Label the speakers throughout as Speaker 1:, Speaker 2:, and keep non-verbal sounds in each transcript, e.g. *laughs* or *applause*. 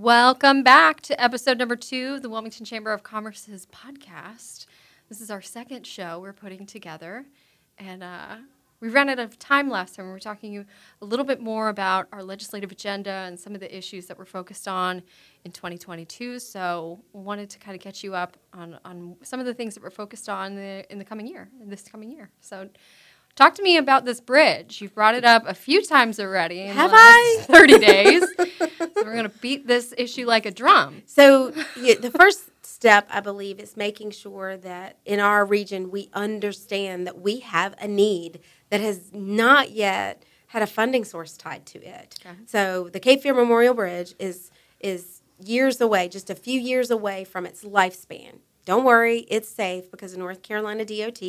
Speaker 1: Welcome back to episode number two of the Wilmington Chamber of Commerce's podcast. This is our second show we're putting together, and uh, we ran out of time last time. We were talking a little bit more about our legislative agenda and some of the issues that we're focused on in 2022. So, wanted to kind of catch you up on, on some of the things that we're focused on in the, in the coming year, in this coming year. So, Talk to me about this bridge. You've brought it up a few times already. In
Speaker 2: Have
Speaker 1: the last
Speaker 2: I? *laughs*
Speaker 1: 30 *laughs* days. so we're going to beat this issue like a drum.
Speaker 2: So yeah, the first step, I believe, is making sure that in our region we understand that we have a need that has not yet had a funding source tied to it.
Speaker 1: Okay.
Speaker 2: So the Cape Fear Memorial Bridge is is years away, just a few years away from its lifespan. Don't worry, it's safe because the North Carolina DOT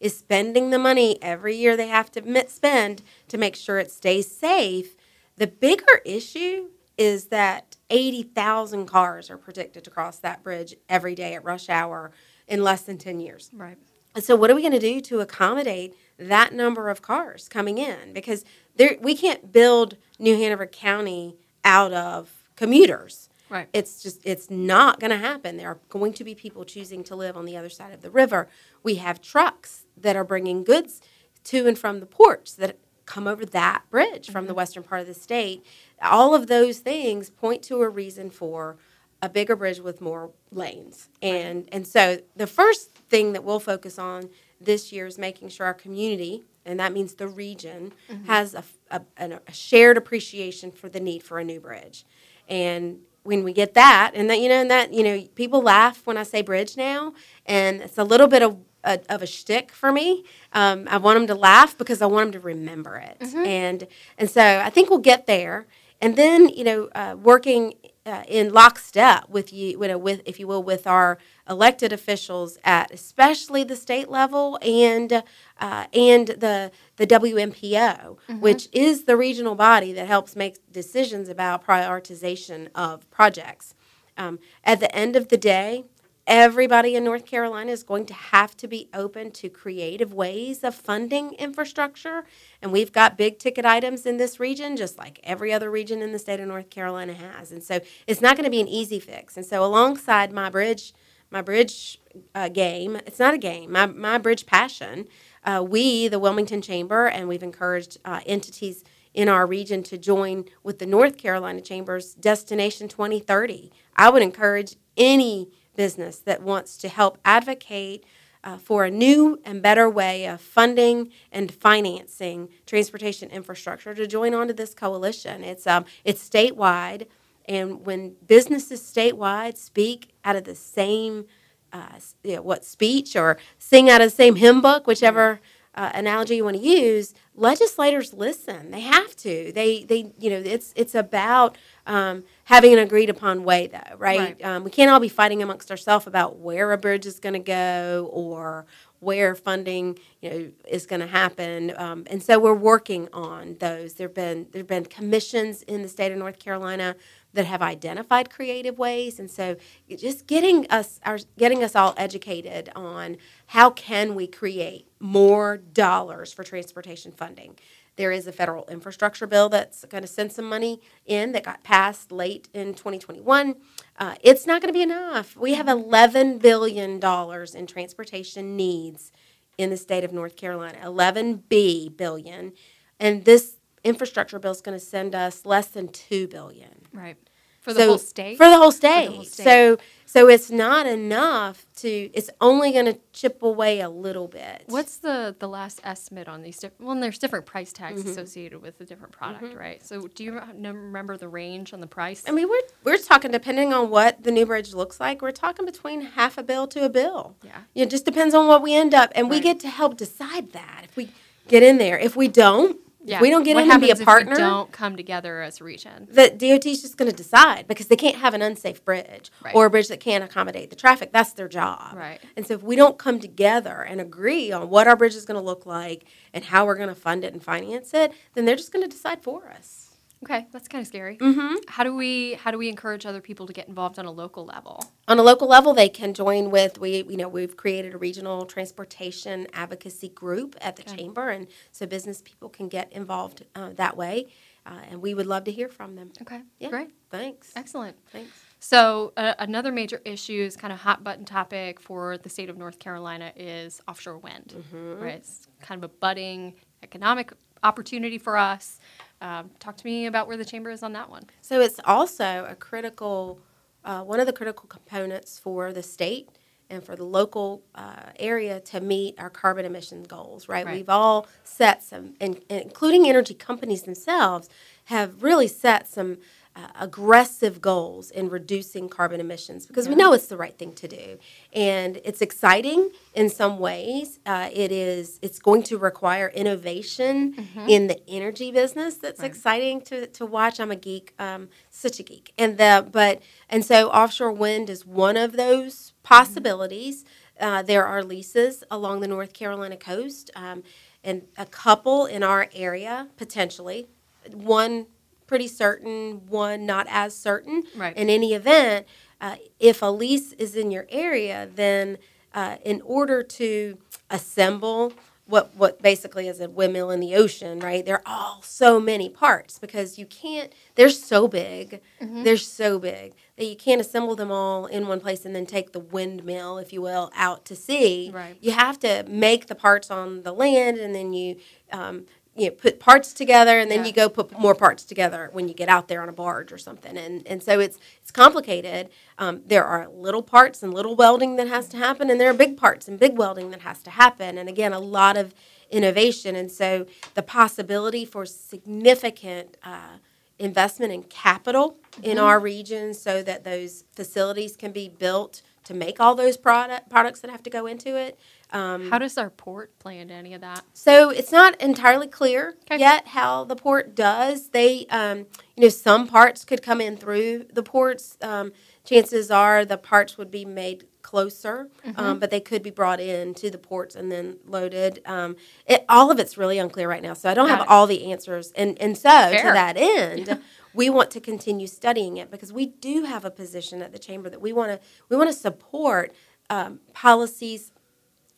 Speaker 2: is spending the money every year they have to spend to make sure it stays safe. The bigger issue is that 80,000 cars are predicted to cross that bridge every day at rush hour in less than 10 years.
Speaker 1: Right.
Speaker 2: And so, what are we going to do to accommodate that number of cars coming in? Because there, we can't build New Hanover County out of commuters.
Speaker 1: Right.
Speaker 2: It's just, it's not going to happen. There are going to be people choosing to live on the other side of the river. We have trucks that are bringing goods to and from the ports that come over that bridge from the mm-hmm. western part of the state. All of those things point to a reason for a bigger bridge with more lanes. And and so the first thing that we'll focus on this year is making sure our community, and that means the region, mm-hmm. has a, a, a shared appreciation for the need for a new bridge. And when we get that, and that you know, and that you know, people laugh when I say bridge now, and it's a little bit of a, of a shtick for me. Um, I want them to laugh because I want them to remember it, and and so I think we'll get there. And then you know, uh, working uh, in lockstep with you, you know, with if you will, with our elected officials at especially the state level and uh, and the the WMPO, which is the regional body that helps make decisions about prioritization of projects. Um, at the end of the day, everybody in North Carolina is going to have to be open to creative ways of funding infrastructure. And we've got big ticket items in this region, just like every other region in the state of North Carolina has. And so it's not going to be an easy fix. And so, alongside my bridge, my bridge uh, game, it's not a game, my, my bridge passion, uh, we, the Wilmington Chamber, and we've encouraged uh, entities in our region to join with the North Carolina Chamber's Destination 2030. I would encourage any business that wants to help advocate uh, for a new and better way of funding and financing transportation infrastructure to join onto this coalition. It's um, it's statewide, and when businesses statewide speak out of the same uh, you know, what speech or sing out of the same hymn book, whichever uh, analogy you want to use, legislators listen. They have to. They they you know it's it's about um, having an agreed upon way though, right?
Speaker 1: Right.
Speaker 2: Um, we can't all be fighting amongst ourselves about where a bridge is going to go or where funding you know is going to happen. Um, and so we're working on those. There've been there've been commissions in the state of North Carolina that have identified creative ways. And so just getting us our getting us all educated on how can we create more dollars for transportation funding. There is a federal infrastructure bill that's going to send some money in that got passed late in 2021 uh, it's not going to be enough. We have 11 billion dollars in transportation needs in the state of north carolina 11 b billion. And this infrastructure bill is going to send us less than 2 billion
Speaker 1: Right. For the
Speaker 2: so-
Speaker 1: whole state?
Speaker 2: For the whole state.
Speaker 1: whole state.
Speaker 2: So so it's not enough to it's only going to chip away a little bit.
Speaker 1: What's the, the last estimate on these? Diff- well, there's different price tags
Speaker 2: Mm-hmm.
Speaker 1: associated with the different product, right? So, do you remember the range on the price?
Speaker 2: I mean, we're we're talking depending on what the new bridge looks like. We're talking between half a bill to a bill.
Speaker 1: Yeah.
Speaker 2: It just depends on what we end up, and we get to help decide that if we get in there. If we don't, if we don't get
Speaker 1: what
Speaker 2: in and be a
Speaker 1: happens if we
Speaker 2: partner,
Speaker 1: don't come together as a region.
Speaker 2: the DOT is just going to decide because they can't have an unsafe bridge
Speaker 1: Right.
Speaker 2: or a bridge that can't accommodate the traffic. That's their job.
Speaker 1: Right.
Speaker 2: And so if we don't come together and agree on what our bridge is going to look like and how we're going to fund it and finance it, then they're just going to decide for us.
Speaker 1: Okay, that's kind of scary.
Speaker 2: Mm-hmm.
Speaker 1: How do we how do we encourage other people to get involved on a local level?
Speaker 2: On a local level, they can join with we. You know, we've created a regional transportation advocacy group at the chamber, and so business people can get involved uh, that way. uh, and we would love to hear from them.
Speaker 1: Okay.
Speaker 2: Yeah.
Speaker 1: Great.
Speaker 2: Thanks.
Speaker 1: Excellent.
Speaker 2: Thanks.
Speaker 1: So uh, another major issue is kind of hot button topic for the state of North Carolina is offshore wind.
Speaker 2: Mm-hmm.
Speaker 1: Right, it's kind of a budding economic opportunity for us. Um, talk to me about where the chamber is on that one.
Speaker 2: So it's also a critical, uh, one of the critical components for the state and for the local uh, area to meet our carbon emission goals, right?
Speaker 1: Right.
Speaker 2: We've all set some, and, and including energy companies themselves, have really set some uh, aggressive goals in reducing carbon emissions because we know it's the right thing to do, and it's exciting in some ways. Uh, it is. It's going to require innovation in the energy business. That's
Speaker 1: Right.
Speaker 2: exciting to, to watch. I'm a geek, um, such a geek, and the but and so offshore wind is one of those possibilities. Uh, there are leases along the North Carolina coast, um, and a couple in our area potentially. One pretty certain, one not as certain.
Speaker 1: Right.
Speaker 2: In any event, uh, if a lease is in your area, then uh, in order to assemble what what basically is a windmill in the ocean, right? There are all so many parts because you can't. They're so big. They're so big that you can't assemble them all in one place and then take the windmill, if you will, out to sea.
Speaker 1: Right.
Speaker 2: You have to make the parts on the land, and then you. Um, you know, put parts together, and then
Speaker 1: Yeah.
Speaker 2: you go put more parts together when you get out there on a barge or something. And and so it's it's complicated. Um, there are little parts and little welding that has to happen, and there are big parts and big welding that has to happen. And again, a lot of innovation. And so the possibility for significant uh, investment in capital in our region, so that those facilities can be built to make all those product products that have to go into it. Um,
Speaker 1: How does our port play into any of that?
Speaker 2: so it's not entirely clear
Speaker 1: Okay.
Speaker 2: yet how the port does. They, um, you know, some parts could come in through the ports. Um, chances are the parts would be made closer,
Speaker 1: Mm-hmm.
Speaker 2: um, but they could be brought in to the ports and then loaded. Um, it, all of it's really unclear right now, so I don't
Speaker 1: Got
Speaker 2: have
Speaker 1: it.
Speaker 2: all the answers. And and so
Speaker 1: Fair.
Speaker 2: to that end. We want to continue studying it because we do have a position at the chamber that we want to we want to support um, policies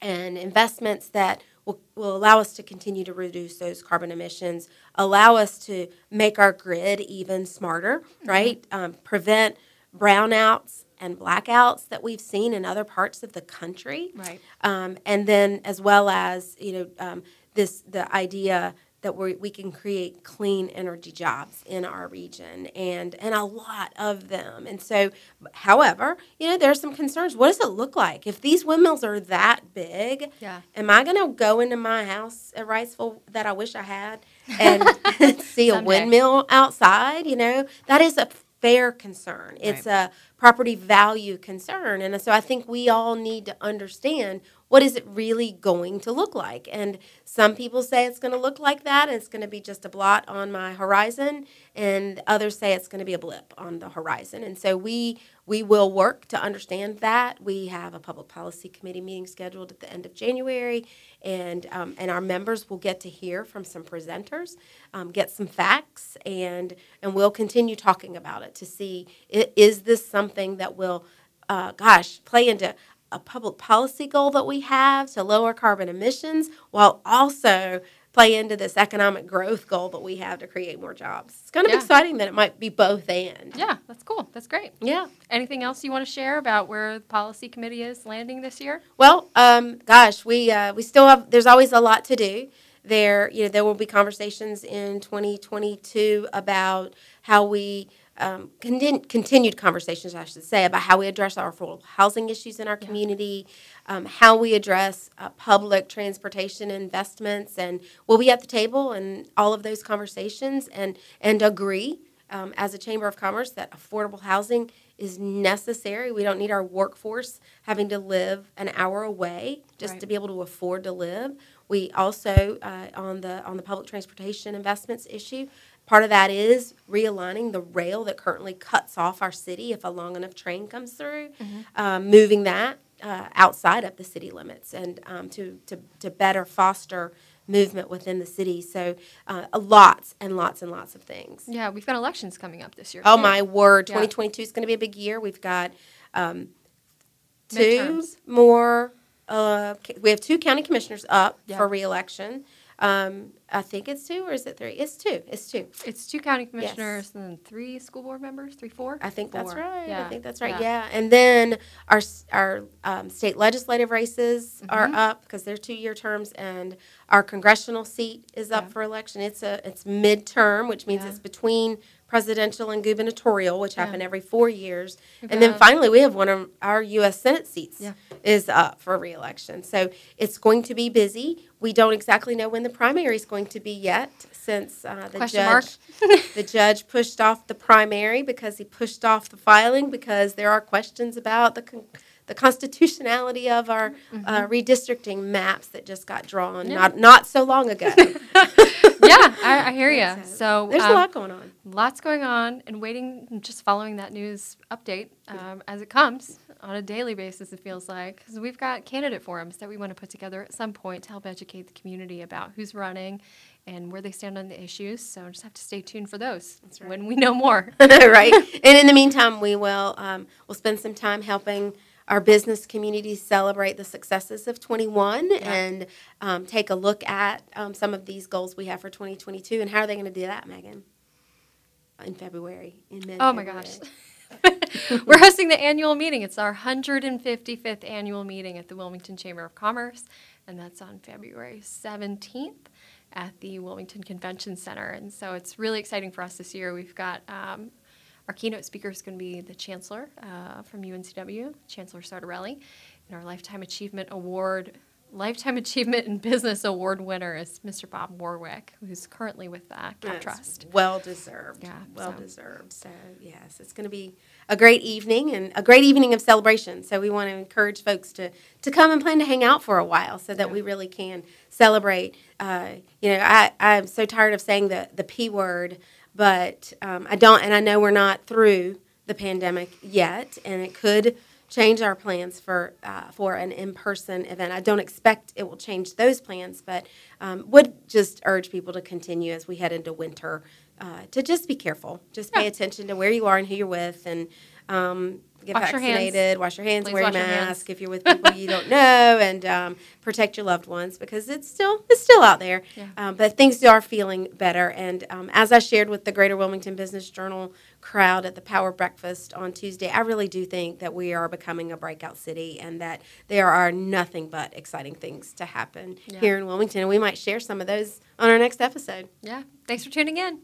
Speaker 2: and investments that will, will allow us to continue to reduce those carbon emissions, allow us to make our grid even smarter, right? Um, prevent brownouts and blackouts that we've seen in other parts of the country.
Speaker 1: Right.
Speaker 2: Um, and then as well as, you know, um, this, the idea that we we can create clean energy jobs in our region and, and a lot of them. And so, however, you know, there are some concerns. What does it look like? If these windmills are that big,
Speaker 1: Yeah.
Speaker 2: am I going to go into my house at Wrightsville that I wish I had and *laughs* *laughs* see a windmill outside? You know, that is a fair concern. It's a property value concern. And so I think we all need to understand what is it really going to look like. And some people say it's going to look like that and it's going to be just a blot on my horizon and others say it's going to be a blip on the horizon. And so we we will work to understand that. We have a public policy committee meeting scheduled at the end of January, and um, and our members will get to hear from some presenters, um, get some facts, and and we'll continue talking about it to see is this something that will, uh, gosh, play into a public policy goal that we have to lower carbon emissions while also play into this economic growth goal that we have to create more jobs. It's kind of
Speaker 1: Yeah.
Speaker 2: exciting that it might be both and.
Speaker 1: Yeah, that's cool. That's great.
Speaker 2: Yeah.
Speaker 1: Anything else you want to share about where the policy committee is landing this year?
Speaker 2: Well, um, gosh, we uh, we still have. There's always a lot to do. There, you know, there will be conversations in 2022 about how we um, contin- continued conversations, I should say, about how we address our affordable housing issues in our community, um, how we address uh, public transportation investments, and we'll be at the table in all of those conversations and and agree um, as a chamber of commerce that affordable housing is necessary. We don't need our workforce having to live an hour away just
Speaker 1: Right.
Speaker 2: to be able to afford to live. We also uh, on the on the public transportation investments issue. Part of that is realigning the rail that currently cuts off our city if a long enough train comes through, um, moving that uh, outside of the city limits and um, to, to, to better foster movement within the city. So, uh, lots and lots and lots of things.
Speaker 1: Yeah, we've got elections coming up this year.
Speaker 2: Oh
Speaker 1: too.
Speaker 2: my word!
Speaker 1: Yeah.
Speaker 2: 2022 is going to be a big year. We've got um, two
Speaker 1: Midterms.
Speaker 2: more. Uh, we have two county commissioners up
Speaker 1: Yeah.
Speaker 2: for reelection. Um, I think it's two, or is it three? It's two. It's two.
Speaker 1: It's two county commissioners and then three school board members, three, four?
Speaker 2: I think that's right.
Speaker 1: Yeah.
Speaker 2: I think that's right.
Speaker 1: Yeah.
Speaker 2: Yeah. And then our our um, state legislative races are
Speaker 1: Mhm.
Speaker 2: up because they're two year terms, and our congressional seat is up
Speaker 1: Yeah.
Speaker 2: for election. It's a it's midterm, which means it's between presidential and gubernatorial, which
Speaker 1: Yeah.
Speaker 2: happen every four years.
Speaker 1: We've
Speaker 2: And then finally, we have one of our U.S. Senate seats
Speaker 1: Yeah.
Speaker 2: is up for reelection. So it's going to be busy. We don't exactly know when the primary is going to be yet, since uh, the
Speaker 1: Question
Speaker 2: judge *laughs* the judge pushed off the primary because he pushed off the filing because there are questions about the con- the constitutionality of our uh, redistricting maps that just got drawn
Speaker 1: Mm-hmm. Yeah.
Speaker 2: not not so long ago. *laughs*
Speaker 1: yeah, I, I hear you. So
Speaker 2: There's
Speaker 1: um,
Speaker 2: a lot going on.
Speaker 1: lots going on, and waiting, and just following that news update um, as it comes on a daily basis. It feels like because we've got candidate forums that we want to put together at some point to help educate the community about who's running and where they stand on the issues. So just have to stay tuned for those
Speaker 2: right.
Speaker 1: when we know more. *laughs*
Speaker 2: right. And in the meantime, we will um, we'll spend some time helping our business community celebrate the successes of 21 and um, take a look at um, some of these goals we have for 2022 and how are they going to do that, Megan? In February. In mid.
Speaker 1: Oh my gosh. *laughs* We're hosting the annual meeting. It's our 155th annual meeting at the Wilmington Chamber of Commerce, and that's on February 17th at the Wilmington Convention Center. And so it's really exciting for us this year. We've got um, our keynote speaker is going to be the Chancellor uh, from UNCW, Chancellor Sartarelli, and our Lifetime Achievement Award. Lifetime Achievement in Business Award winner is Mr. Bob Warwick, who's currently with uh, CAPTRUST.
Speaker 2: Well deserved.
Speaker 1: Yeah,
Speaker 2: Well
Speaker 1: so-
Speaker 2: deserved. So, yes, it's going to be a great evening and a great evening of celebration. So, we want to encourage folks to, to come and plan to hang out for a while so that
Speaker 1: Yeah.
Speaker 2: we really can celebrate. Uh, you know, I, I'm so tired of saying the, the P word, but um, I don't, and I know we're not through the pandemic yet, and it could change our plans for uh, for an in-person event. I don't expect it will change those plans, but um, would just urge people to continue as we head into winter uh, to just be careful. Just pay attention to where you are and who you're with, and um, get
Speaker 1: Wash your
Speaker 2: vaccinated. Wash your hands.
Speaker 1: Please
Speaker 2: wear your
Speaker 1: your
Speaker 2: mask if you're with people you don't *laughs* know, and um, protect your loved ones because it's still it's still out there.
Speaker 1: Yeah.
Speaker 2: Um, but things are feeling better, and um, as I shared with the Greater Wilmington Business Journal crowd at the Power Breakfast on Tuesday, I really do think that we are becoming a breakout city, and that there are nothing but exciting things to happen
Speaker 1: Yeah.
Speaker 2: here in Wilmington. And we might share some of those on our next episode.
Speaker 1: Yeah. Thanks for tuning in.